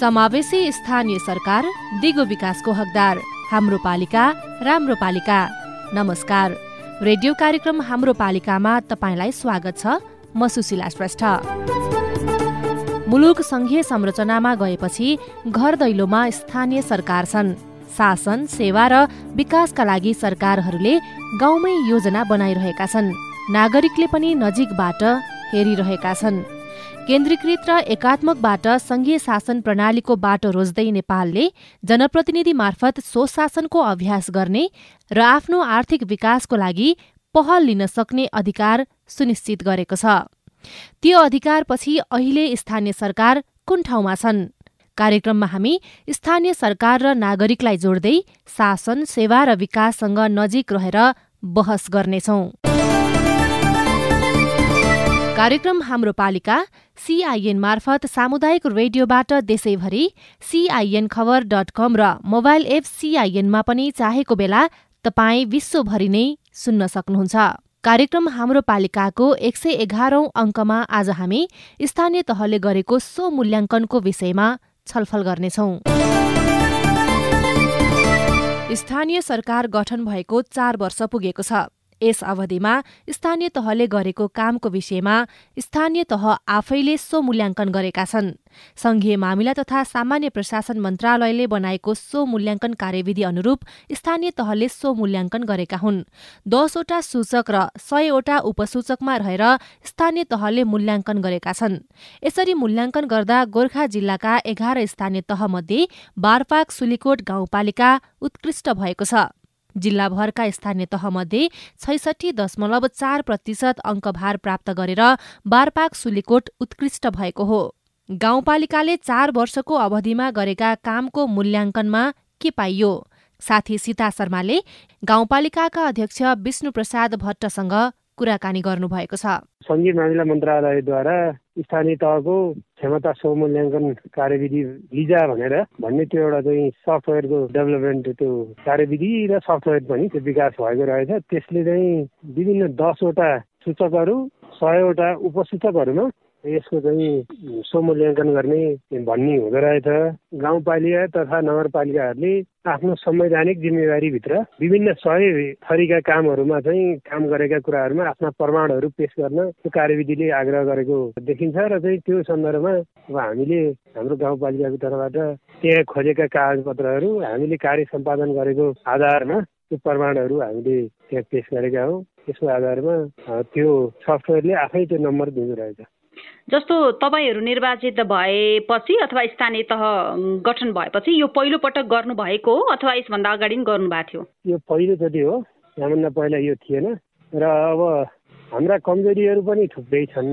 समावेशी स्थानीय सरकार दिगो विकासको हकदार हाम्रो पालिका राम्रो पालिका। नमस्कार। रेडियो कार्यक्रम हाम्रो पालिकामा तपाईँलाई स्वागत छ। म सुशीला श्रेष्ठ। मुलुक संघीय संरचनामा गएपछि घर दैलोमा स्थानीय सरकार छन्। शासन सेवा र विकासका लागि सरकारहरूले गाउँमै योजना बनाइरहेका छन्। नागरिकले पनि नजिकबाट हेरिरहेका छन्। केन्द्रीकृत र एकात्मकबाट संघीय शासन प्रणालीको बाटो रोज्दै नेपालले जनप्रतिनिधि मार्फत स्वशासनको अभ्यास गर्ने र आफ्नो आर्थिक विकासको लागि पहल लिन सक्ने अधिकार सुनिश्चित गरेको छ। त्यो अधिकारपछि अहिले स्थानीय सरकार कुन ठाउँमा छन्? कार्यक्रममा हामी स्थानीय सरकार र नागरिकलाई जोड्दै शासन सेवा र विकाससँग नजिक रहेर बहस गर्नेछौं। कार्यक्रम हाम्रो पालिका सीआईएन मार्फत सामुदायिक रेडियोबाट देशैभरि सीआईएन खबर डट कम र मोबाइल एप सीआईएनमा पनि चाहेको बेला तपाईँ विश्वभरि नै सुन्न सक्नुहुन्छ। कार्यक्रम हाम्रो पालिकाको एक सय एघारौं अङ्कमा आज हामी स्थानीय तहले गरेको सो मूल्याङ्कनको विषयमा छलफल गर्नेछौ। स्थानीय सरकार गठन भएको चार वर्ष पुगेको छ। यस अवधिमा स्थानीय तहले गरेको कामको विषयमा स्थानीय तह आफैले सो मूल्याङ्कन गरेका छन्। संघीय मामिला तथा सामान्य प्रशासन मन्त्रालयले बनाएको सो मूल्याङ्कन कार्यविधि अनुरूप स्थानीय तहले सो मूल्याङ्कन गरेका हुन्। दसवटा सूचक र सयवटा उपसूचकमा रहेर स्थानीय तहले मूल्याङ्कन गरेका छन्। यसरी मूल्याङ्कन गर्दा गोर्खा जिल्लाका एघार स्थानीय तहमध्ये बारपाक सुलीकोट गाउँपालिका उत्कृष्ट भएको छ। जिल्लाभरका स्थानीय तहमध्ये छैसठी दशमलव चार प्रतिशत अङ्कभार प्राप्त गरेर बारपाक सुलीकोट उत्कृष्ट भएको हो। गाउँपालिकाले चार वर्षको अवधिमा गरेका कामको मूल्याङ्कनमा के पाइयो? साथी सीता शर्माले गाउँपालिकाका अध्यक्ष विष्णुप्रसाद भट्टसँग कुराकानी गर्नुभएको छ। सङ्घीय मामिला मन्त्रालयद्वारा स्थानीय तहको क्षमता स्वमूल्याङ्कन कार्यविधि लिजा भनेर भन्ने त्यो एउटा चाहिँ सफ्टवेयरको डेभलपमेन्ट त्यो कार्यविधि र सफ्टवेयर पनि त्यो विकास भएको रहेछ। त्यसले चाहिँ विभिन्न दसवटा सूचकहरू सयवटा उपसूचकहरूमा यसको चाहिँ स्वमूल्याङ्कन गर्ने भन्ने हुँदो रहेछ। गाउँपालिका तथा नगरपालिकाहरूले आफ्नो संवैधानिक जिम्मेवारीभित्र विभिन्न सय थरीका कामहरूमा चाहिँ काम गरेका कुराहरूमा आफ्ना प्रमाणहरू पेश गर्न त्यो कार्यविधिले आग्रह गरेको देखिन्छ र चाहिँ त्यो सन्दर्भमा अब हामीले हाम्रो गाउँपालिकाको तर्फबाट त्यहाँ खोजेका कागजपत्रहरू हामीले कार्य सम्पादन गरेको आधारमा त्यो प्रमाणहरू हामीले त्यहाँ पेश गरेका हौँ। त्यसको आधारमा त्यो सफ्टवेयरले आफै त्यो नम्बर दिँदो रहेछ। जस्तो तपाईँहरू निर्वाचित भएपछि अथवा स्थानीय तह गठन भएपछि यो पहिलो पटक गर्नुभएको हो अथवा यसभन्दा अगाडि पनि गर्नुभएको थियो? यो पहिलोचोटि हो यहाँभन्दा पहिला यो थिएन। र अब हाम्रा कमजोरीहरू पनि थुप्रै छन्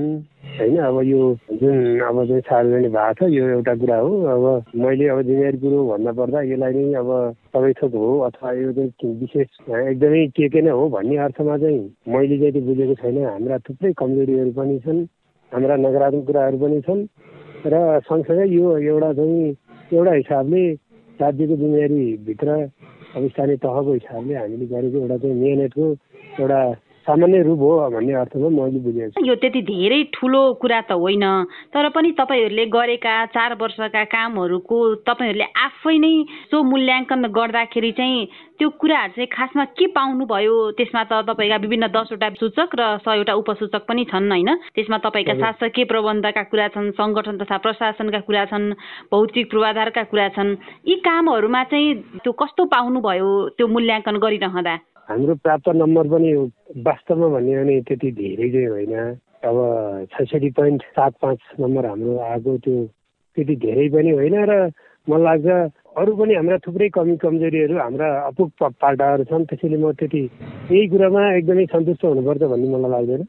होइन? अब यो जुन अब चाहिँ सार्वजनिक भएको छ यो एउटा कुरा हो। अब मैले अब जिम्मेवारी कुरो भन्दा पर्दा यसलाई नै अब सबै थोक हो अथवा यो चाहिँ विशेष एकदमै के के नै हो भन्ने अर्थमा चाहिँ मैले चाहिँ बुझेको छैन। हाम्रा थुप्रै कमजोरीहरू पनि छन्। हाम्रा नकारात्मक कुराहरू पनि छन् र सँगसँगै यो एउटा चाहिँ एउटा हिसाबले राज्यको जिम्मेवारीभित्र अब स्थानीय तहको हिसाबले हामीले गरेको एउटा चाहिँ मेहनतको एउटा सामान्य रूप हो भन्ने अर्थमा मैले बुझेको छु। यो त्यति धेरै ठुलो कुरा त होइन तर पनि तपाईँहरूले गरेका चार वर्षका कामहरूको तपाईँहरूले आफै नै सो मूल्याङ्कन गर्दाखेरि चाहिँ त्यो कुराहरू चाहिँ खासमा के पाउनुभयो? त्यसमा त तपाईँका विभिन्न दसवटा सूचक र सयवटा उपसूचक पनि छन् होइन? त्यसमा तपाईँका शासकीय प्रबन्धका कुरा छन् सङ्गठन तथा प्रशासनका कुरा छन् भौतिक पूर्वाधारका कुरा छन्। यी कामहरूमा चाहिँ त्यो कस्तो पाउनुभयो त्यो मूल्याङ्कन गरिरहँदा? हाम्रो प्राप्त नम्बर पनि वास्तवमा भन्यो भने त्यति धेरै चाहिँ होइन। अब छैसठी पोइन्ट सात पाँच नम्बर हाम्रो आएको त्यो त्यति धेरै पनि होइन र मलाई लाग्छ अरू पनि हाम्रा थुप्रै कमी कमजोरीहरू हाम्रा अपुग पाल्टाहरू छन् त्यसैले म त्यति यही कुरामा एकदमै सन्तुष्ट हुनुपर्छ भन्ने मलाई लाग्दैन।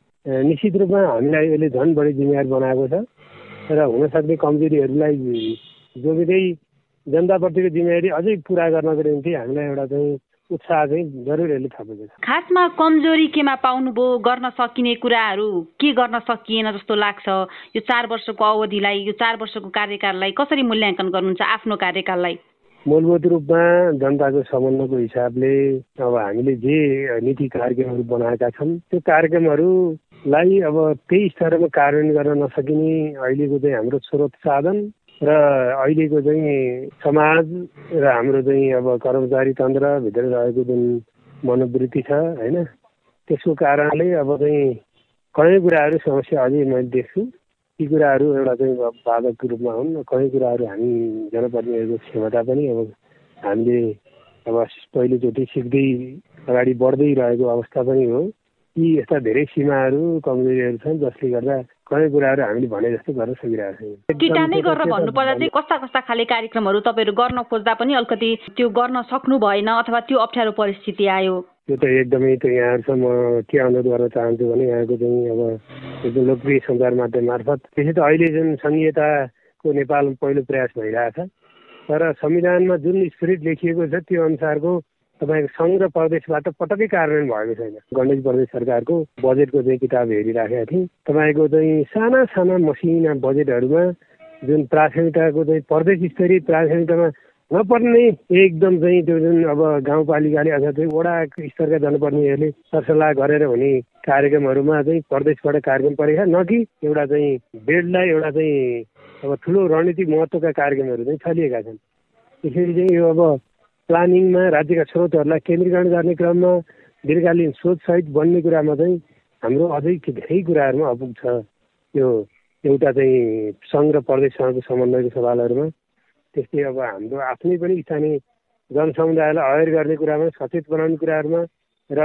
निश्चित रूपमा हामीलाई यसले झन् बढी जिम्मेवार बनाएको छ र हुनसक्ने कमजोरीहरूलाई जोगिँदै जनताप्रतिको जिम्मेवारी अझै पुरा गर्नको निम्ति हामीलाई एउटा चाहिँ उत्साह चाहिँ जरुर थपेको छ खासमा कमजोरी केमा पाउनुभयो गर्न सकिने कुराहरू के गर्न सकिएन जस्तो लाग्छ? यो चार वर्षको अवधिलाई यो चार वर्षको कार्यकाललाई कसरी मूल्याङ्कन गर्नुहुन्छ आफ्नो कार्यकाललाई? मूलभूत रूपमा जनताको समन्वयको हिसाबले अब हामीले जे नीति कार्यक्रमहरू बनाएका छन् त्यो कार्यक्रमहरूलाई अब त्यही स्तरमा कार्यान्वयन गर्न नसकिने अहिलेको चाहिँ हाम्रो स्रोत साधन र अहिलेको चाहिँ समाज र हाम्रो चाहिँ अब कर्मचारी तन्त्रभित्र रहेको जुन मनोवृत्ति छ होइन? त्यसको कारणले अब चाहिँ कयौँ कुराहरू समस्या अझै मैले देख्छु। ती कुराहरू एउटा चाहिँ बाधकको रूपमा हुन्। कयौँ कुराहरू हामी जनप्रतिनिधिहरूको क्षमता पनि अब हामीले अब पहिलोचोटि सिक्दै अगाडि बढ्दै रहेको अवस्था पनि हो। यी यस्ता धेरै सीमाहरू कमजोरीहरू छन् जसले गर्दा कति कुराहरू हामीले भने जस्तो गर्न सकिरहेको छैन। टिटा नै गरेर भन्नुपर्दा चाहिँ कस्ता कस्ता खाले कार्यक्रमहरू तपाईँहरू गर्न खोज्दा पनि अलिकति त्यो गर्न सक्नु भएन अथवा त्यो अप्ठ्यारो परिस्थिति आयो। त्यो त एकदमै त यहाँहरूसँग के अनुरोध गर्न चाहन्छु भने यहाँको चाहिँ अब एकदम लोकप्रिय सञ्चार माध्यम मार्फत त्यसै त अहिले जुन सङ्घीयताको नेपाल पहिलो प्रयास भइरहेछ तर संविधानमा जुन स्पिरिट लेखिएको छ त्यो अनुसारको तपाईँको सङ्घ र प्रदेशबाट पटक्कै कार्यान्वयन भएको छैन। गण्डकी प्रदेश सरकारको बजेटको चाहिँ किताब हेरिराखेका थिएँ तपाईँको चाहिँ साना साना मसिना बजेटहरूमा जुन प्राथमिकताको चाहिँ प्रदेश स्तरीय प्राथमिकतामा नपर्ने एकदम चाहिँ त्यो जुन अब गाउँपालिकाले अथवा चाहिँ वडा स्तरका जनप्रतिनिधिहरूले सरसल्लाह गरेर हुने कार्यक्रमहरूमा चाहिँ प्रदेशबाट कार्यक्रम परेका न कि एउटा चाहिँ बेडलाई एउटा चाहिँ अब ठुलो रणनीतिक महत्त्वका कार्यक्रमहरू चाहिँ छलिएका छन्। त्यसरी चाहिँ यो अब प्लानिङमा राज्यका स्रोतहरूलाई केन्द्रीकरण गर्ने क्रममा दीर्घकालीन स्रोतसहित बन्ने कुरामा चाहिँ हाम्रो अझै धेरै कुराहरूमा अपुग छ। यो एउटा चाहिँ सङ्घ र प्रदेशसँगको समन्वयको सवालहरूमा। त्यस्तै अब हाम्रो आफ्नै पनि स्थानीय जनसमुदायलाई अवेर गर्ने कुरामा सचेत बनाउने कुराहरूमा र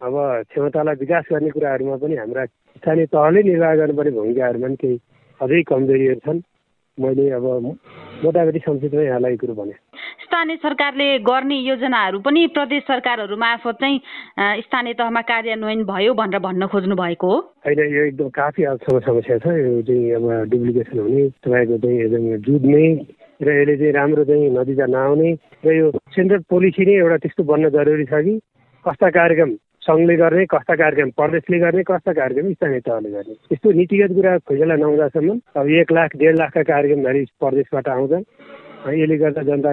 अब क्षमतालाई विकास गर्ने कुराहरूमा पनि हाम्रा स्थानीय तहले निर्वाह गर्नुपर्ने भूमिकाहरूमा पनि केही अझै कमजोरीहरू छन्। मैले अब मोटामोटी संक्षिप्तमा यहाँलाई कुरो भने। स्थानीय सरकारले गर्ने योजनाहरू पनि प्रदेश सरकारहरू मार्फत चाहिँ स्थानीय तहमा कार्यान्वयन भयो भनेर भन्न खोज्नु भएको होइन यो एकदम काफी हदसम्म समस्या छ। यो चाहिँ अब डुप्लिकेसन हुने तपाईँको चाहिँ एकदम जुझ्ने र यसले चाहिँ राम्रो चाहिँ नतिजा नआउने र यो सेन्ट्रल पोलिसी नै एउटा त्यस्तो बन्न जरुरी छ कि कस्ता कार्यक्रम सङ्घले गर्ने कस्ता कार्यक्रम प्रदेशले गर्ने कस्ता कार्यक्रम स्थानीय तहले गर्ने। यस्तो नीतिगत कुरा फैसला नहुँदासम्म अब एक लाख डेढ लाखका कार्यक्रमधरि प्रदेशबाट आउँछन् यसले गर्दा जनता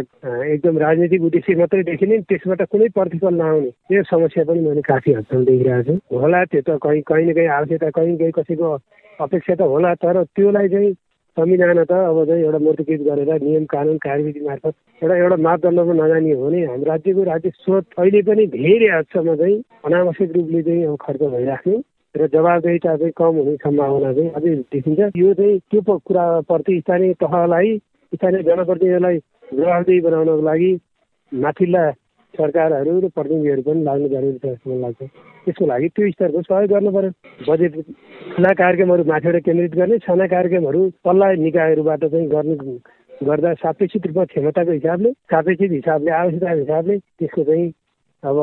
एकदम राजनीतिक उद्देश्य मात्रै देखिने त्यसबाट कुनै प्रतिफल नआउने। यो समस्या पनि मैले काफी हदसम्म देखिरहेको छु। होला त्यो त कहीँ कहीँ न कहीँ आवश्यकता कहीँ कहीँ कसैको अपेक्षा त होला तर त्योलाई चाहिँ संविधान त अब चाहिँ एउटा मूर्तिकृत गरेर नियम कानुन कार्यविधि मार्फत एउटा एउटा मापदण्डमा नजाने हो भने हाम्रो राज्यको राज्य स्रोत अहिले पनि धेरै हदसम्म चाहिँ अनावश्यक रूपले चाहिँ अब खर्च भइराख्ने र जवाबदेहिता चाहिँ कम हुने सम्भावना चाहिँ अझै देखिन्छ। यो चाहिँ त्यो कुराप्रति स्थानीय तहलाई स्थानीय जनप्रतिनिधिलाई जवाबदेही बनाउनको लागि माथिल्ला सरकारहरू र प्रतिनिधिहरू पनि लाग्नु जरुरी छ जस्तो मलाई लाग्छ। त्यसको लागि त्यो स्तरको सहयोग गर्नु पर्यो। बजेट ठुला कार्यक्रमहरू माथिबाट केन्द्रित गर्ने साना कार्यक्रमहरू तल्ला निकायहरूबाट चाहिँ गर्ने गर्दा सापेक्षित रूपमा क्षमताको हिसाबले सापेक्षित हिसाबले आवश्यकताको हिसाबले त्यसको चाहिँ अब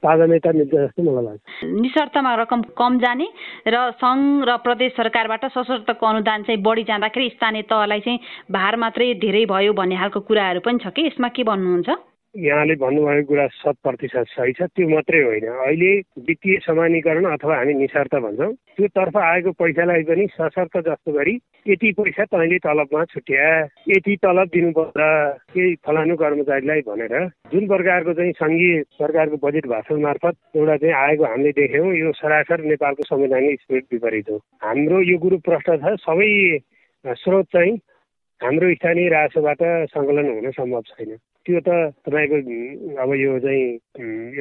ताजामेता मिल्छ जस्तो मलाई लाग्छ। निशर्तमा रकम कम जाने र सङ्घ र प्रदेश सरकारबाट सशर्तको अनुदान चाहिँ बढी जाँदाखेरि स्थानीय तहलाई चाहिँ भार मात्रै धेरै भयो भन्ने खालको कुराहरू पनि छ कि। यसमा के भन्नुहुन्छ? यहाँले भन्नुभएको कुरा शत प्रतिशत सही छ त्यो मात्रै होइन। अहिले वित्तीय समानीकरण अथवा हामी निशर्त भन्छौँ त्यो तर्फ आएको पैसालाई पनि सशर्त जस्तो गरी यति पैसा तैँले तलबमा छुट्या यति तलब दिनुपर्छ केही फलानु कर्मचारीलाई भनेर जुन प्रकारको चाहिँ सङ्घीय सरकारको बजेट भाषण मार्फत एउटा चाहिँ आएको हामीले देख्यौँ यो सरासर नेपालको संवैधानिक स्पिरिट विपरीत हो। हाम्रो यो कुरो प्रश्न छ सबै स्रोत चाहिँ हाम्रो स्थानीय राजस्वबाट सङ्कलन हुन सम्भव छैन। त्यो त तपाईँको अब यो चाहिँ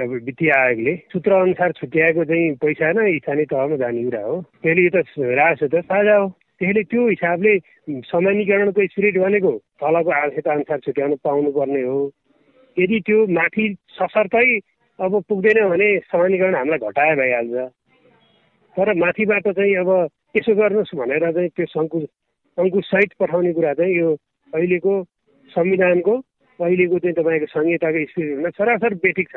अब वित्तीय आयोगले सूत्र अनुसार छुट्याएको चाहिँ पैसा नै स्थानीय तहमा जाने कुरा हो। त्यसले यो त राजस्व त साझा हो। त्यसले त्यो हिसाबले समानीकरणको स्पिरिट भनेको तलको आवश्यकता अनुसार छुट्याउनु पाउनुपर्ने हो। यदि त्यो माथि सशर्तै अब पुग्दैन भने समानीकरण हामीलाई घटाए भइहाल्छ। तर माथिबाट चाहिँ अब यसो गर्नुहोस् भनेर चाहिँ त्यो सङ्कुच सङ्कुसहित पठाउने कुरा चाहिँ यो अहिलेको संविधानको अहिलेको चाहिँ तपाईँको संहिताको स्थितिभन्दा सरासर बेठिक छ।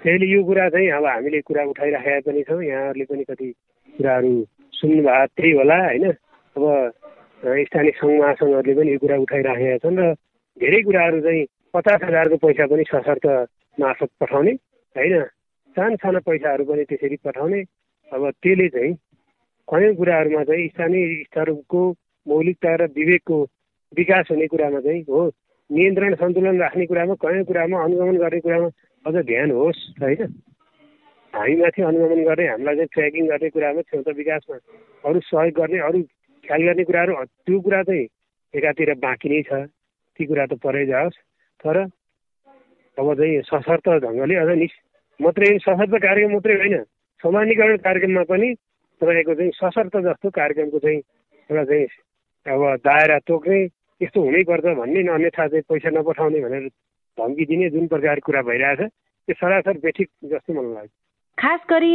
त्यसले यो कुरा चाहिँ अब हामीले कुरा उठाइराखेका पनि छौँ। यहाँहरूले पनि कति कुराहरू सुन्नुभएको त्यही होला होइन? अब स्थानीय सङ्घ महासङ्घहरूले पनि यो कुरा उठाइराखेका छन् र धेरै कुराहरू चाहिँ पचास हजारको पैसा पनि सशर्त मार्फत पठाउने होइन? सानो सानो पैसाहरू पनि त्यसरी पठाउने। अब त्यसले चाहिँ कयौँ कुराहरूमा चाहिँ स्थानीय स्तरको मौलिकता र विवेकको विकास हुने कुरामा चाहिँ हो। नियन्त्रण सन्तुलन राख्ने कुरामा कयौँ कुरामा अनुगमन गर्ने कुरामा अझ ध्यान होस् होइन? हामीमाथि अनुगमन गर्ने हामीलाई चाहिँ ट्र्याकिङ गर्ने कुरामा क्षमता विकासमा अरू सहयोग गर्ने अरू ख्याल गर्ने कुराहरू त्यो कुरा चाहिँ एकातिर बाँकी नै छ। ती कुरा त परै जाओस्। तर अब चाहिँ सशर्त ढङ्गले अझ नि मात्रै सशर्त कार्यक्रम मात्रै होइन सामान्यकरण कार्यक्रममा पनि तपाईँको चाहिँ सशर्त जस्तो कार्यक्रमको चाहिँ एउटा चाहिँ अब दायरा तोक्ने यस्तो हुनैपर्छ भन्ने अन्यथा चाहिँ पैसा नपठाउने भनेर धम्की दिने जुन प्रकारको कुरा भइरहेछ त्यो सरासर बेठिक जस्तो मलाई लाग्छ। खास गरी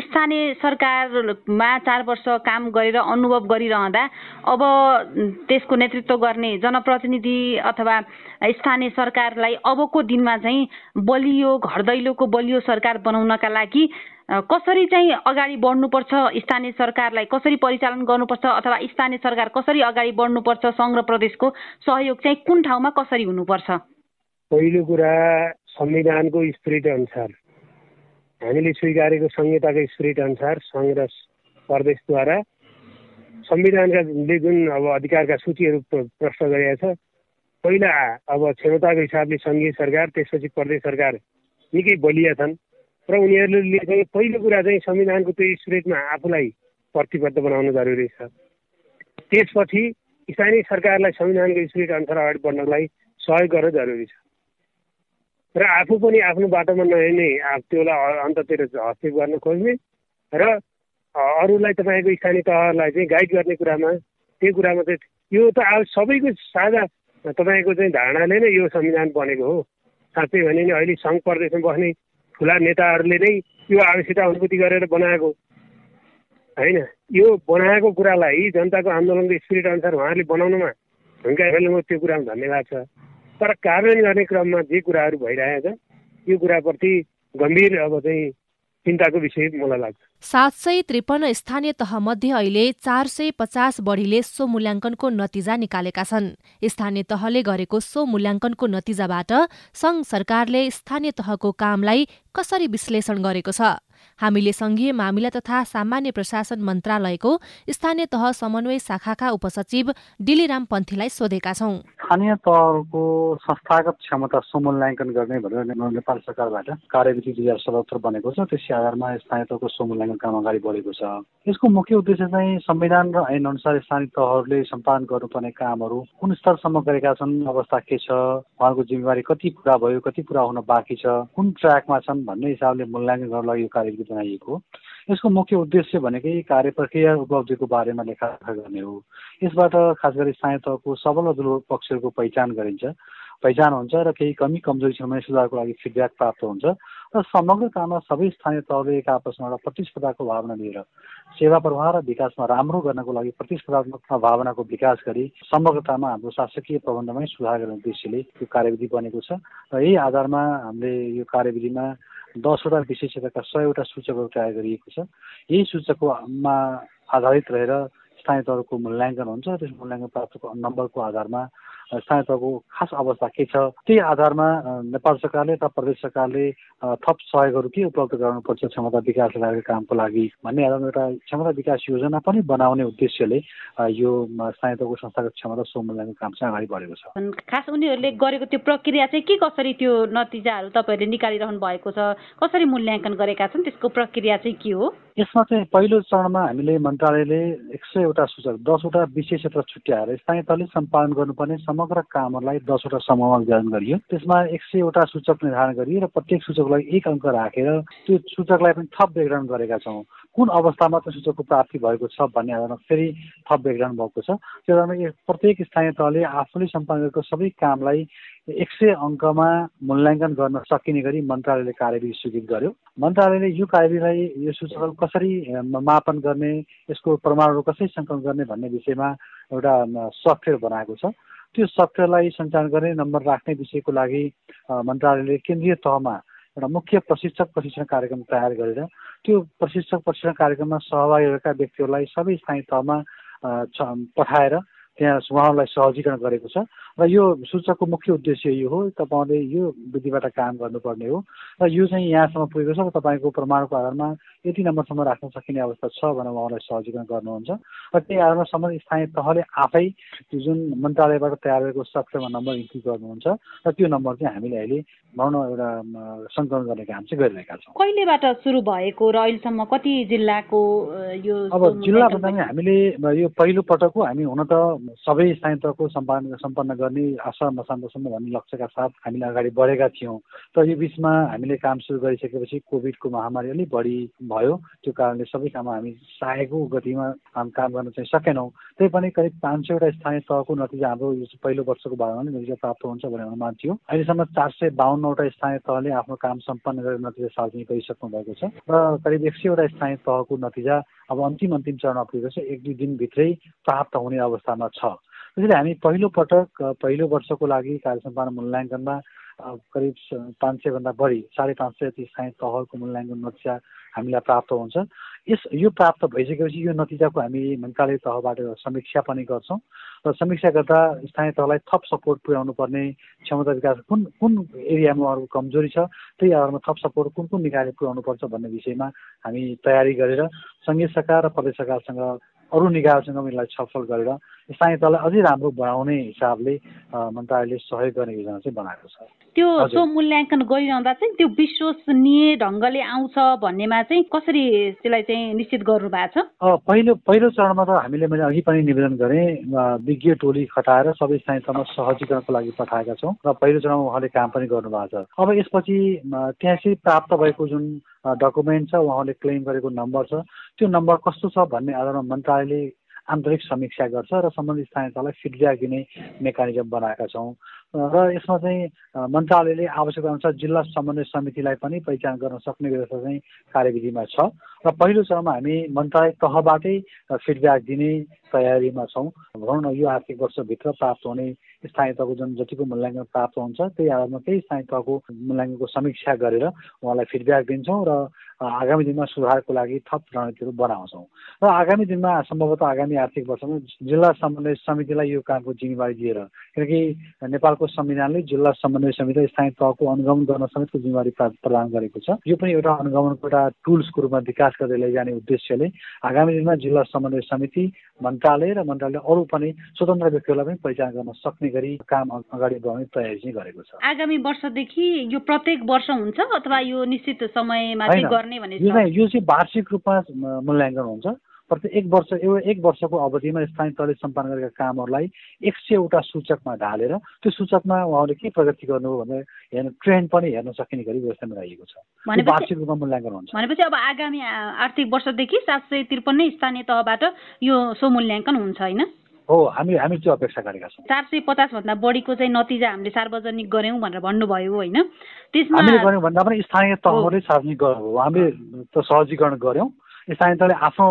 स्थानीय सरकारमा चार वर्ष काम गरेर अनुभव गरिरहँदा अब त्यसको नेतृत्व गर्ने जनप्रतिनिधि अथवा स्थानीय सरकारलाई अबको दिनमा चाहिँ बलियो घर दैलोको बलियो सरकार बनाउनका लागि कसरी चाहिँ अगाडि बढ्नुपर्छ? स्थानीय सरकारलाई कसरी परिचालन गर्नुपर्छ? अथवा स्थानीय सरकार कसरी अगाडि बढ्नुपर्छ? सङ्घ र प्रदेशको सहयोग चाहिँ कुन ठाउँमा कसरी हुनुपर्छ? पहिलो कुरा संविधानको स्पिरिट अनुसार हामीले स्वीकारेको संहिताको स्पिरिट अनुसार सङ्घ र प्रदेशद्वारा संविधानका जुन अब अधिकारका सूचीहरू प्रष्ट गरिएको छ पहिला अब क्षमताको हिसाबले सङ्घीय सरकार त्यसपछि प्रदेश सरकार निकै बलिया छन्। र उनीहरूले चाहिँ पहिलो कुरा चाहिँ संविधानको त्यो स्पिरिटमा आफूलाई प्रतिबद्ध बनाउनु जरुरी छ। त्यसपछि स्थानीय सरकारलाई संविधानको स्पिरिट अनुसार अगाडि बढ्नलाई सहयोग गर्न जरुरी छ। र आफू पनि आफ्नो बाटोमा नहिँड्ने त्योलाई अन्ततिर हस्तक्षेप गर्न खोज्ने र अरूलाई तपाईँको स्थानीय तहलाई चाहिँ गाइड गर्ने कुरामा त्यो कुरामा चाहिँ यो त अब सबैको साझा तपाईँको चाहिँ धारणाले नै यो संविधान बनेको हो। साँच्चै भने नि अहिले सङ्घ प्रदेशमा बस्ने ठुला नेताहरूले नै यो आवश्यकता अनुभूति गरेर बनाएको होइन? यो बनाएको कुरालाई जनताको आन्दोलनको स्पिरिट अनुसार उहाँहरूले बनाउनुमा भूमिका खेल्नुमा त्यो कुरामा धन्यवाद छ। तर कार्यान्वयन गर्ने क्रममा जे कुराहरू भइरहेका छन् यो कुराप्रति गम्भीर अब चाहिँ चिन्ताको विषय मलाई लाग्छ। सात सय त्रिपन्न स्थानीय तहमध्ये अहिले चार सय पचास बढीले सो मूल्याङ्कनको नतिजा निकालेका छन्। स्थानीय तहले गरेको सो मूल्याङ्कनको नतिजाबाट संघ सरकारले स्थानीय तहको कामलाई कसरी विश्लेषण गरेको छ? हामीले संघीय मामिला तथा सामान्य प्रशासन मन्त्रालयको स्थानीय तह समन्वय शाखाका उपसचिव डिलिराम पन्थीलाई सोधेका छौं। स्थानीय तहको संस्थागत क्षमता समूल्याङ्कन गर्ने भनेर नेपाल सरकारबाट कार्यविधि दुई हजार सतहत्तर बनेको छ। त्यसै आधारमा स्थानीय तहको समूल्याङ्कन काम अगाडि बढेको छ। यसको मुख्य उद्देश्य चाहिँ संविधान र ऐन अनुसार स्थानीय तहहरूले सम्पादन गर्नुपर्ने कामहरू कुन स्तरसम्म गरेका छन् अवस्था के छ उहाँहरूको जिम्मेवारी कति पुरा भयो कति पुरा हुन बाँकी छ कुन ट्र्याकमा छन् भन्ने हिसाबले मूल्याङ्कन गर्नलाई यो कार्यविधि बनाइएको यसको मुख्य उद्देश्य भनेकै कार्य प्रक्रिया उपलब्धिको बारेमा लेखालेखा गर्ने हो। यसबाट खास गरी स्थानीय तहको सबल दुर्बल पक्षहरूको पहिचान गरिन्छ। पहिचान हुन्छ र केही कमी कमजोरी छ भने सुधारको लागि फिडब्याक प्राप्त हुन्छ र समग्रतामा सबै स्थानीय तहले एक आपसमा एउटा प्रतिस्पर्धाको भावना लिएर सेवा प्रवाह र विकासमा राम्रो गर्नको लागि प्रतिस्पर्धात्मक भावनाको विकास गरी समग्रतामा हाम्रो शासकीय प्रबन्धमै सुधार गर्ने उद्देश्यले यो कार्यविधि बनेको छ। र यही आधारमा हामीले यो कार्यविधिमा दसवटा विशेष क्षेत्रका सयवटा सूचकहरू तयार गरिएको छ। यही सूचकमा आधारित रहेर स्थानीय तहको मूल्याङ्कन हुन्छ। त्यस मूल्याङ्कन प्राप्त नम्बरको आधारमा स्थानीय तहको खास अवस्था के छ? त्यही आधारमा नेपाल सरकारले तथा प्रदेश सरकारले थप सहयोगहरू के उपलब्ध गराउनुपर्छ क्षमता विकास लगाएको कामको लागि भन्ने आधारमा एउटा क्षमता विकास योजना पनि बनाउने उद्देश्यले यो स्थानीय तहको संस्थागत क्षमता समूल्याङ्कन काम चाहिँ अगाडि बढेको छ। खास उनीहरूले गरेको त्यो प्रक्रिया चाहिँ के कसरी त्यो नतिजाहरू तपाईँहरूले निकालिरहनु भएको छ? कसरी मूल्याङ्कन गरेका छन्? त्यसको प्रक्रिया चाहिँ के हो? यसमा चाहिँ पहिलो चरणमा हामीले मन्त्रालयले एक सयवटा सूचक दसवटा विशेष क्षेत्र छुट्याएर स्थानीय तहले सम्पादन गर्नुपर्ने समग्र कामहरूलाई दसवटा समूहमा विभाजन गरियो। त्यसमा एक सयवटा सूचक निर्धारण गरियो र प्रत्येक सूचकलाई एक अङ्क राखेर त्यो सूचकलाई पनि थप विवरण गरेका छौँ। कुन अवस्थामा त्यो सूचकको प्राप्ति भएको छ भन्ने आधारमा फेरि थप विवरण भएको छ। त्यो आधारमा प्रत्येक स्थानीय तहले आफूले सम्पादन गरेको सबै कामलाई एक सय अङ्कमा मूल्याङ्कन गर्न सकिने गरी मन्त्रालयले कार्यविधि स्वीकृत गर्यो। मन्त्रालयले यो कार्यविधिलाई यो सूचकहरू कसरी मापन गर्ने यसको प्रमाणहरू कसरी सङ्कलन गर्ने भन्ने विषयमा एउटा सफ्टवेयर बनाएको छ। त्यो सफ्टवेयरलाई सञ्चालन गर्ने नम्बर राख्ने विषयको लागि मन्त्रालयले केन्द्रीय तहमा एउटा मुख्य प्रशिक्षक प्रशिक्षण कार्यक्रम तयार गरेर त्यो प्रशिक्षक प्रशिक्षण कार्यक्रममा सहभागी भएका व्यक्तिहरूलाई सबै स्थानीय तहमा पठाएर त्यहाँ उहाँहरूलाई सहजीकरण गरेको छ र यो सूचकको मुख्य उद्देश्य यो हो तपाईँले यो विधिबाट काम गर्नुपर्ने हो र यो चाहिँ यहाँसम्म पुगेको छ र तपाईँको प्रमाणको आधारमा यति नम्बरसम्म राख्न सकिने अवस्था छ भनेर उहाँलाई सहजीकरण गर्नुहुन्छ र त्यही आधारमा सम्बन्धित स्थानीय तहले आफै जुन मन्त्रालयबाट तयार गरेको सफ्टवेयरमा नम्बर इन्ट्री गर्नुहुन्छ र त्यो नम्बर चाहिँ हामीले अहिले भनौँ न एउटा सङ्कलन गर्ने काम चाहिँ गरिरहेका छौँ। कहिलेबाट सुरु भएको र अहिलेसम्म कति जिल्लाको यो अब जिल्ला भन्दा पनि हामीले यो पहिलो पटक हो हामी हुन त सबै स्थानीय तहको सम्पादन सम्पन्न गर्ने आशा मसान्तसम्म भन्ने लक्ष्यका साथ हामीले अगाडि बढेका थियौँ। तर यो बिचमा हामीले काम सुरु गरिसकेपछि कोभिडको महामारी अलिक बढी भयो। त्यो कारणले सबै काम हामी चाहेको गतिमा काम काम गर्न चाहिँ सकेनौँ। त्यही पनि करिब पाँच सयवटा स्थानीय तहको नतिजा हाम्रो यो पहिलो वर्षको बारेमा नै नतिजा प्राप्त हुन्छ भनेर अनुमान थियो अहिलेसम्म चार सय बाहन्नवटा स्थानीय तहले आफ्नो काम सम्पन्न गरेर नतिजा सार्वजनिक गरिसक्नु भएको छ र करिब एक सयवटा स्थानीय तहको नतिजा अब अन्तिम अन्तिम चरणमा पुगेको छ एक दुई दिनभित्रै प्राप्त हुने अवस्थामा छ। त्यसैले हामी पहिलो पटक पहिलो वर्षको लागि कार्य सम्पादन मूल्याङ्कनमा करिब पाँच सयभन्दा बढी साढे पाँच सय जति स्थानीय तहको मूल्याङ्कन नतिजा हामीलाई प्राप्त हुन्छ। यस यो प्राप्त भइसकेपछि यो नतिजाको हामी मन्त्रालय तहबाट समीक्षा पनि गर्छौँ र समीक्षा गर्दा स्थानीय तहलाई थप सपोर्ट पुर्याउनु पर्ने क्षमता विकास कुन कुन एरियामा अरू कमजोरी छ त्यही आधारमा थप सपोर्ट कुन कुन निकायले पुर्याउनु पर्छ भन्ने विषयमा हामी तयारी गरेर सङ्घीय सरकार र प्रदेश सरकारसँग अरू निकायसँग यसलाई छलफल गरेर स्थानीय तहलाई अझै राम्रो बनाउने हिसाबले मन्त्रालयले सहयोग गर्ने योजना चाहिँ बनाएको छ। त्यो सो मूल्याङ्कन गरिरहँदा चाहिँ त्यो विश्वसनीय ढङ्गले आउँछ भन्नेमा चाहिँ कसरी त्यसलाई चाहिँ निश्चित गर्नु भएको छ पहिलो पहिलो चरणमा त हामीले मैले अघि पनि निवेदन गरेँ विज्ञ टोली खटाएर सबै स्थानीय तहमा सहजीकरणको लागि पठाएका छौँ र पहिलो चरणमा उहाँले काम पनि गर्नुभएको छ। अब यसपछि त्यहाँ चाहिँ प्राप्त भएको जुन डकुमेन्ट छ उहाँले क्लेम गरेको नम्बर छ त्यो नम्बर कस्तो छ भन्ने आधारमा मन्त्रालयले आन्तरिक समीक्षा गर्छ र सम्बन्धित तहलाई फिडब्याक दिने मेकानिजम बनाएका छौँ। र यसमा चाहिँ मन्त्रालयले आवश्यकता अनुसार जिल्ला समन्वय समितिलाई पनि पहिचान गर्न सक्ने व्यवस्था चाहिँ कार्यविधिमा छ। र पहिलो चरणमा हामी मन्त्रालय तहबाटै फिडब्याक दिने तयारीमा छौँ। भनौँ न यो आर्थिक वर्षभित्र प्राप्त हुने स्थानीय तहको जुन जतिको मूल्याङ्कन प्राप्त हुन्छ त्यही आधारमा त्यही स्थानीय तहको मूल्याङ्कनको समीक्षा गरेर उहाँलाई फिडब्याक दिन्छौँ र आगामी दिनमा सुधारको लागि थप रणनीतिहरू बनाउँछौँ। र आगामी दिनमा सम्भवतः आगामी आर्थिक वर्षमा जिल्ला समन्वय समितिलाई यो कामको जिम्मेवारी दिएर किनकि नेपालको संविधानले जिल्ला समन्वय समिति स्थानीय तहको अनुगमन गर्न समेतको जिम्मेवारी प्रदान गरेको छ। यो पनि एउटा अनुगमनको एउटा टुल्सको रूपमा विकास गर्दै लैजाने उद्देश्यले आगामी दिनमा जिल्ला समन्वय समिति मन्त्रालय र मन्त्रालयले अरू पनि स्वतन्त्र व्यक्तिहरूलाई पनि पहिचान गर्न सक्ने गरी काम अगाडि बढाउने तयारी चाहिँ गरेको छ। आगामी वर्षदेखि यो प्रत्येक वर्ष हुन्छ अथवा यो निश्चित समयमा चाहिँ गर्ने भने यो चाहिँ वार्षिक रूपमा मूल्याङ्कन हुन्छ। प्रत्येक एक वर्ष एउटा एक वर्षको अवधिमा स्थानीय तहले सम्पादन गरेका कामहरूलाई एक सयवटा सूचकमा ढालेर त्यो सूचकमा उहाँले के प्रगति गर्नुभयो भनेर हेर्नु ट्रेन्ड पनि हेर्न सकिने गरी व्यवस्था मिलाइएको छ। वार्षिक रूपमा मूल्याङ्कन हुन्छ। भनेपछि अब आगामी आर्थिक वर्षदेखि सात सय त्रिपन्नै स्थानीय तहबाट यो सो मूल्याङ्कन हुन्छ होइन? हो हामी हामी त्यो अपेक्षा गरेका छौँ। चार सय पचासभन्दा बढीको चाहिँ नतिजा हामीले सार्वजनिक गऱ्यौँ भनेर भन्नुभयो होइन। त्यसमा हामीले गऱ्यौँ भन्दा पनि स्थानीय तहले सार्वजनिक गर्नुभयो हामीले त सहजीकरण गऱ्यौँ। स्थानीय तहले आफ्नो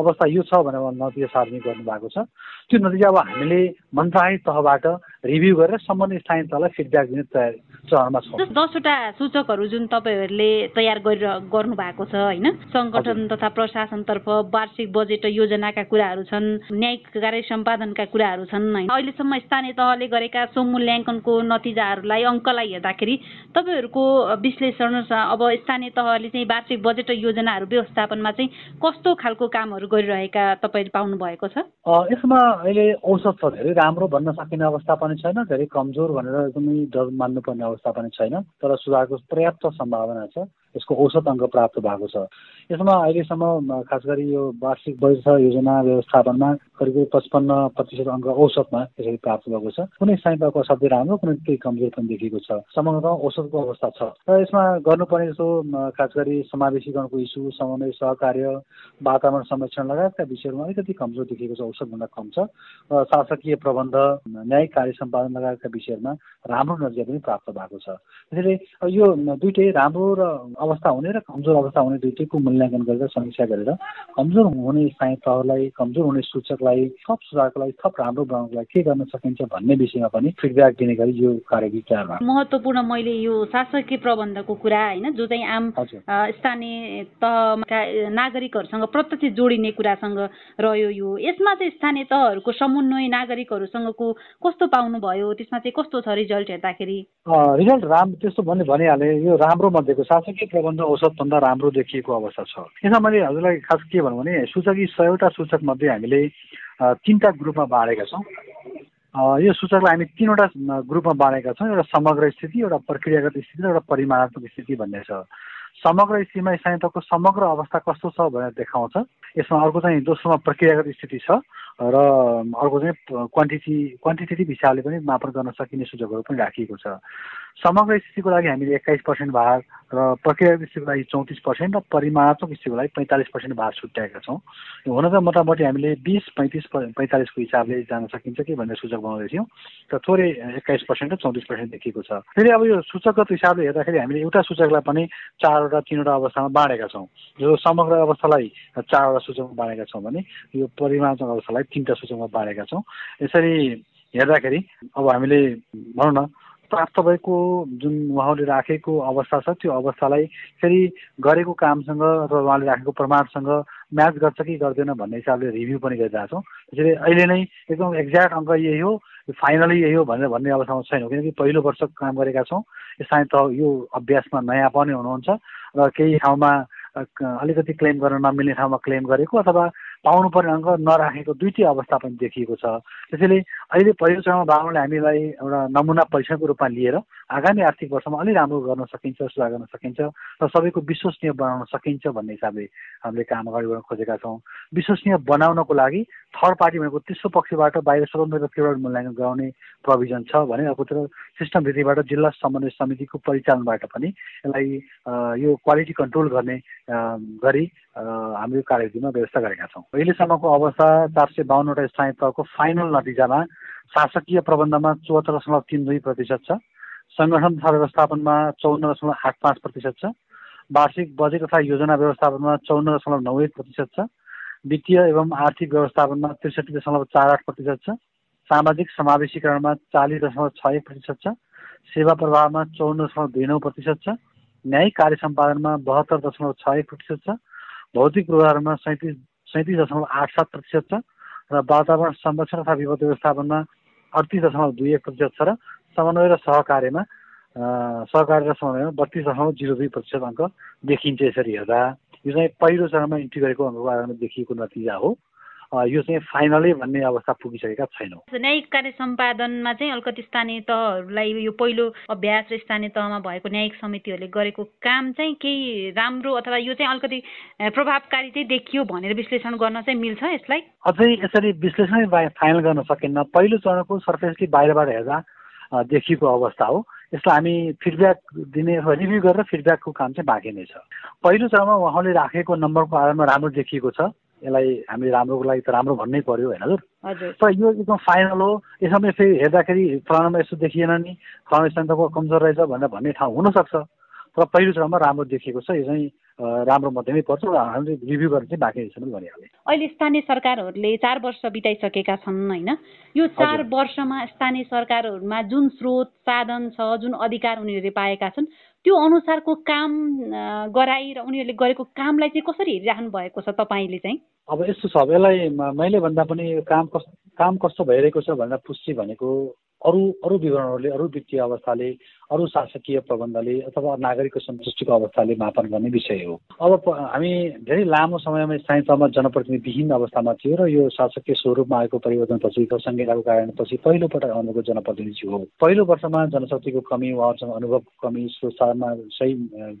अवस्था यो छ भनेर नतिजा सार्वजनिक गर्नुभएको छ। त्यो नतिजा अब हामीले मन्त्रालय तहबाट रिभ्यू गरेर सम्बन्धित स्थानीय तहलाई फिडब्याक दिने तयारी चरणमा छ। दसवटा सूचकहरू जुन तपाईँहरूले तयार गरेर गर्नु भएको छ होइन? सङ्गठन तथा प्रशासनतर्फ वार्षिक बजेट योजनाका कुराहरू छन् न्यायिक कार्य सम्पादनका कुराहरू छन् होइन? अहिलेसम्म स्थानीय तहले गरेका स्वमूल्याङ्कनको नतिजाहरूलाई अङ्कलाई हेर्दाखेरि तपाईँहरूको विश्लेषण अब स्थानीय तहले चाहिँ वार्षिक बजेट योजनाहरू व्यवस्थापनमा चाहिँ कस्तो खालको कामहरू गरिरहेका तपाईँले पाउनु भएको छ यसमा अहिले औसत छ धेरै राम्रो भन्न सकिने अवस्था पनि छैन धेरै कमजोर भनेर एकदमै डर मान्नुपर्ने अवस्था पनि छैन तर सुधारको पर्याप्त सम्भावना छ। यसको औसत अङ्क प्राप्त भएको छ। यसमा अहिलेसम्म खास गरी यो वार्षिक बजेट योजना व्यवस्थापनमा करिब पचपन्न प्रतिशत अङ्क औसतमा यसरी प्राप्त भएको छ। कुनै साइन्सको असाध्यै राम्रो कुनै केही कमजोर पनि देखिएको छ। समग्र औसतको अवस्था छ। र यसमा गर्नुपर्ने जस्तो खास गरी समावेशीकरणको इस्यु समन्वय सहकार्य वातावरण संरक्षण लगायतका विषयहरूमा अलिकति कमजोर देखिएको छ औसतभन्दा कम छ। र शासकीय प्रबन्ध न्यायिक कार्य सम्पादन लगायतका विषयहरूमा राम्रो नजिक पनि प्राप्त भएको छ। त्यसैले यो दुइटै राम्रो र अवस्था हुने र कमजोर अवस्था हुने दुइटैको मूल्याङ्कन गरेर समीक्षा गरेर कमजोर हुने स्थायी तहलाई कमजोर हुने सूचकलाई थप सुधारको लागि थप राम्रो बनाउनको लागि के गर्न सकिन्छ भन्ने विषयमा पनि फिडब्याक दिने गरी यो तयार भएको महत्त्वपूर्ण मैले यो शासकीय प्रबन्धको कुरा होइन जो चाहिँ आम स्थानीय तहका नागरिकहरूसँग प्रत्यक्ष जोडिने कुरासँग रह्यो यो। यसमा चाहिँ स्थानीय तहहरूको समन्वय नागरिकहरूसँगको कस्तो पाउनुभयो? त्यसमा चाहिँ कस्तो छ रिजल्ट हेर्दाखेरि? रिजल्ट राम्रो त्यस्तो भन्ने भनिहालेँ। यो राम्रो मध्येको शासकीय प्रबन्ध औसतभन्दा राम्रो देखिएको अवस्था छ। यसमा मैले हजुरलाई खास के भनौँ भने सूचकी सयवटा सूचक मध्ये हामीले तिनवटा ग्रुपमा बाँडेका छौँ। यो सूचकलाई हामी तिनवटा ग्रुपमा बाँडेका छौँ। एउटा समग्र स्थिति एउटा प्रक्रियागत स्थिति र एउटा परिमाणात्मक स्थिति भन्ने छ। समग्र स्थितिमा स्थानीय समग्र अवस्था कस्तो छ भनेर देखाउँछ। यसमा अर्को चाहिँ दोस्रोमा प्रक्रियागत स्थिति छ र अर्को चाहिँ क्वान्टिटी क्वान्टिटेटिभ हिसाबले पनि मापन गर्न सकिने सुझावहरू पनि राखिएको छ। समग्र स्थितिको लागि हामीले एक्काइस पर्सेन्ट भाग र प्रक्रिया स्थितिको लागि चौतिस पर्सेन्ट र परिमाणात्मक स्थितिको लागि पैँतालिस पर्सेन्ट भाग छुट्याएका छौँ। हुन त मोटामोटी हामीले बिस पैँतिस पैँतालिसको हिसाबले जान सकिन्छ कि भनेर सूचक बनाउँदै थियौँ। र थोरै एक्काइस पर्सेन्ट र चौतिस पर्सेन्ट देखिएको छ। फेरि अब यो सूचकगत हिसाबले हेर्दाखेरि हामीले एउटा सूचकलाई पनि चारवटा तिनवटा अवस्थामा बाँडेका छौँ। जो समग्र अवस्थालाई चारवटा सूचकमा बाँडेका छौँ भने यो परिमाणात्मक अवस्थालाई तिनवटा सूचकमा बाँडेका छौँ। यसरी हेर्दाखेरि अब हामीले भनौँ न प्राप्त भएको जुन उहाँले राखेको अवस्था छ त्यो अवस्थालाई फेरि गरेको कामसँग अथवा उहाँले राखेको प्रमाणसँग म्याच गर्छ कि गर्दैन भन्ने हिसाबले रिभ्यू पनि गरिरहेको छौँ। त्यसरी अहिले नै एकदम एक्ज्याक्ट अङ्क यही हो फाइनली यही हो भनेर भन्ने अवस्थामा छैनौँ किनकि पहिलो वर्ष काम गरेका छौँ। सायद त यो अभ्यासमा नयाँ पनि हुनुहुन्छ र केही ठाउँमा अलिकति क्लेम गर्न नमिल्ने ठाउँमा क्लेम गरेको अथवा पाउनुपर्ने अङ्क नराखेको दुइटै अवस्था पनि देखिएको छ। त्यसैले अहिले पहिलो चरणमा बाबुले हामीलाई एउटा नमुना परीक्षणको रूपमा लिएर आगामी आर्थिक वर्षमा अलि राम्रो गर्न सकिन्छ सुधार गर्न सकिन्छ र सबैको विश्वसनीय बनाउन सकिन्छ भन्ने हिसाबले हामीले काम अगाडि बढाउन खोजेका छौँ। विश्वसनीय बनाउनको लागि थर्ड पार्टी भनेको तेस्रो पक्षबाट बाहिर स्वतन्त्र र मूल्याङ्कन गराउने प्रोभिजन छ भने अर्कोतिर सिस्टम भित्तिबाट जिल्ला समन्वय समितिको परिचालनबाट पनि यसलाई यो क्वालिटी कन्ट्रोल गर्ने गरी हामीले कार्यविधिमा व्यवस्था गरेका छौँ। अहिलेसम्मको अवस्था चार सय बाहन्नवटा स्थानीय तहको फाइनल नतिजामा शासकीय प्रबन्धमा चौहत्तर दशमलव तिन दुई प्रतिशत छ। सङ्गठन तथा व्यवस्थापनमा चौन्न दशमलव आठ पाँच प्रतिशत छ। वार्षिक बजेट तथा योजना व्यवस्थापनमा चौन्न दशमलव नौ एक प्रतिशत छ। वित्तीय एवं आर्थिक व्यवस्थापनमा त्रिसठी दशमलव चार आठ प्रतिशत छ। सामाजिक समावेशीकरणमा चालिस दशमलव छ एक प्रतिशत छ। सेवा प्रभावमा चौन्न दशमलव दुई नौ प्रतिशत छ। न्यायिक कार्य सम्पादनमा बहत्तर दशमलव छ एक प्रतिशत छ। भौतिक पूर्वाधारमा सैँतिस सैँतिस दशमलव आठ सात प्रतिशत छ। र वातावरण संरक्षण तथा विपद व्यवस्थापनमा अडतिस दशमलव दुई एक प्रतिशत छ र समन्वय र सहकार्यमा सहकार्य र समन्वयमा बत्तिस दशमलव जिरो दुई प्रतिशत अङ्क देखिन्छ यसरी हेर्दा। यो चाहिँ पहिलो चरणमा इन्ट्री गरेको अङ्कको आधारमा देखिएको नतिजा हो। यो चाहिँ फाइनलै भन्ने अवस्था पुगिसकेका छैनौँ। न्यायिक कार्य सम्पादनमा चाहिँ अलिकति स्थानीय तहहरूलाई यो पहिलो अभ्यास र स्थानीय तहमा भएको न्यायिक समितिहरूले गरेको काम चाहिँ केही राम्रो अथवा यो चाहिँ अलिकति प्रभावकारी चाहिँ देखियो भनेर विश्लेषण गर्न चाहिँ मिल्छ यसलाई? अझै यसरी विश्लेषणै फाइनल गर्न सकिन्न। पहिलो चरणको सर्फेसली बाहिरबाट हेर्दा देखिएको अवस्था हो। यसलाई हामी फिडब्याक दिने अथवा रिभ्यू गरेर फिडब्याकको काम चाहिँ बाँकी नै छ। पहिलो चरणमा उहाँले राखेको नम्बरको आधारमा राम्रो देखिएको छ। यसलाई हामीले राम्रोको लागि त राम्रो भन्नै पर्यो होइन हजुर? तर यो एकदम फाइनल हो। यसमा फेरि हेर्दाखेरि फलानामा यसो देखिएन नि फलाना स्थान त कमजोर रहेछ भनेर भन्ने ठाउँ हुनसक्छ। तर पहिलो चरणमा राम्रो देखिएको छ। यो चाहिँ राम्रो मध्यमै पर्छ र हामीले रिभ्यू गरेर चाहिँ बाँकी अहिले स्थानीय सरकारहरूले चार वर्ष बिताइसकेका छन् होइन? यो चार वर्षमा स्थानीय सरकारहरूमा जुन स्रोत साधन छ जुन अधिकार उनीहरूले पाएका छन् त्यो अनुसारको काम गराइ र उनीहरूले गरेको कामलाई चाहिँ कसरी हेरिराख्नु भएको छ तपाईँले चाहिँ? अब यस्तो छ यसलाई मैले भन्दा पनि काम कस्तो काम कस्तो भइरहेको छ भनेर पुष्टि भनेको अरू अरू विवरणहरूले अरू वित्तीय अवस्थाले अरू शासकीय प्रबन्धले अथवा नागरिकको सन्तुष्टिको अवस्थाले मापन गर्ने विषय हो। अब हामी धेरै लामो समयमा स्थानीय तहमा अवस्थामा थियो र यो शासकीय स्वरूपमा आएको परिवर्तनपछि संहिताको कारणपछि पहिलोपटक आउनुको जनप्रतिनिधि हो। पहिलो वर्षमा जनशक्तिको कमी उहाँहरूसँग अनुभवको कमी स्रोतमा सही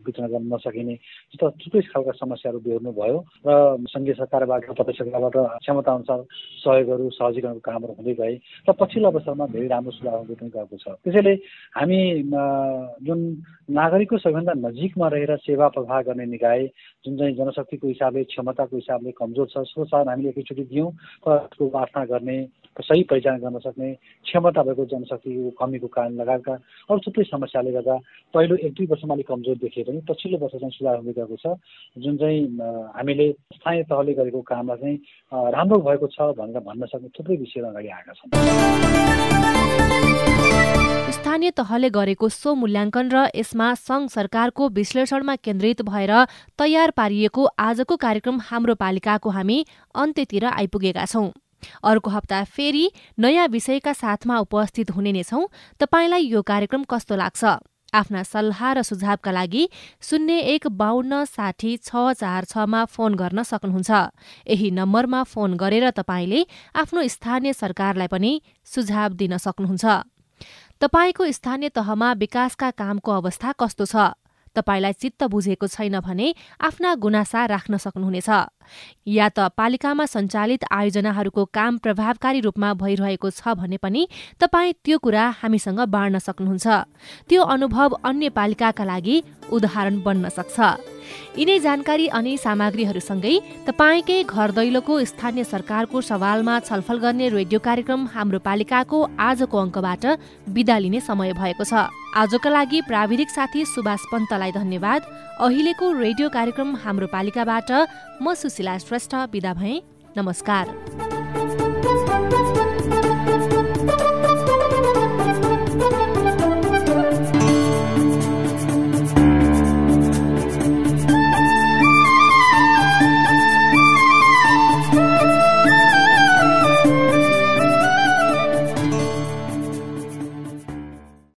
वितरण गर्न नसकिने जस्तो थुप्रै खालका समस्याहरू बेहोर्नु भयो र सङ्घीय सरकारबाट प्रत्यक्ष सरकारबाट क्षमता अनुसार सहयोगहरू सहजीकरणको कामहरू हुँदै गए र पछिल्लो अवस्थामा धेरै राम्रो सुधार हुँदै पनि गएको छ। त्यसैले हामी जुन नागरिकको सबैभन्दा नजिकमा रहेर सेवा प्रवाह गर्ने निकाय जुन चाहिँ जनशक्तिको हिसाबले क्षमताको हिसाबले कमजोर छ सो साथ हामीले एकैचोटि दियौँ तर त्यसको गर्ने सही पहिचान गर्न सक्ने क्षमता भएको जनशक्तिको कमीको कारण लगायतका अरू थुप्रै समस्याले गर्दा पहिलो एक दुई वर्षमा अलिक कमजोर देखिए पनि पछिल्लो वर्ष चाहिँ सुधार हुँदै गएको छ जुन चाहिँ हामीले स्थानीय तहले गरेको कामलाई चाहिँ राम्रो भएको छ भनेर भन्न सक्ने थुप्रै विषयहरू अगाडि आएका छन् स्थानीय तहले गरेको सो मूल्याङ्कन र यसमा संघ सरकारको विश्लेषणमा केन्द्रित भएर तयार पारिएको आजको कार्यक्रम हाम्रो पालिकाको हामी अन्त्यतिर आइपुगेका छौं। अर्को हप्ता फेरि नयाँ विषयका साथमा उपस्थित हुने नै छौं। तपाईँलाई यो कार्यक्रम कस्तो लाग्छ? आफ्ना सल्लाह र सुझावका लागि शून्य एक बाहन्न साठी छ चार छमा फोन गर्न सक्नुहुन्छ। यही नम्बरमा फोन गरेर तपाईँले आफ्नो स्थानीय सरकारलाई पनि सुझाव दिन सक्नुहुन्छ। तपाईँको स्थानीय तहमा विकासका कामको अवस्था कस्तो छ? तपाईँलाई चित्त बुझेको छैन भने आफ्ना गुनासा राख्न सक्नुहुनेछ। या त पालिकामा सञ्चालित आयोजनाहरूको काम प्रभावकारी रूपमा भइरहेको छ भने पनि तपाईँ त्यो कुरा हामीसँग बाँड्न सक्नुहुन्छ। त्यो अनुभव अन्य पालिकाका लागि उदाहरण बन्न सक्छ। यिनै जानकारी अनि सामग्रीहरूसँगै तपाईँकै घर दैलोको स्थानीय सरकारको सवालमा छलफल गर्ने रेडियो कार्यक्रम हाम्रो पालिकाको आजको अङ्कबाट विदा लिने समय भएको छ। आजका लागि प्राविधिक साथी सुभाष पन्तलाई धन्यवाद। अहिलेको रेडियो कार्यक्रम हाम्रो पालिकाबाट म सुशीला श्रेष्ठ विदा भएँ। नमस्कार।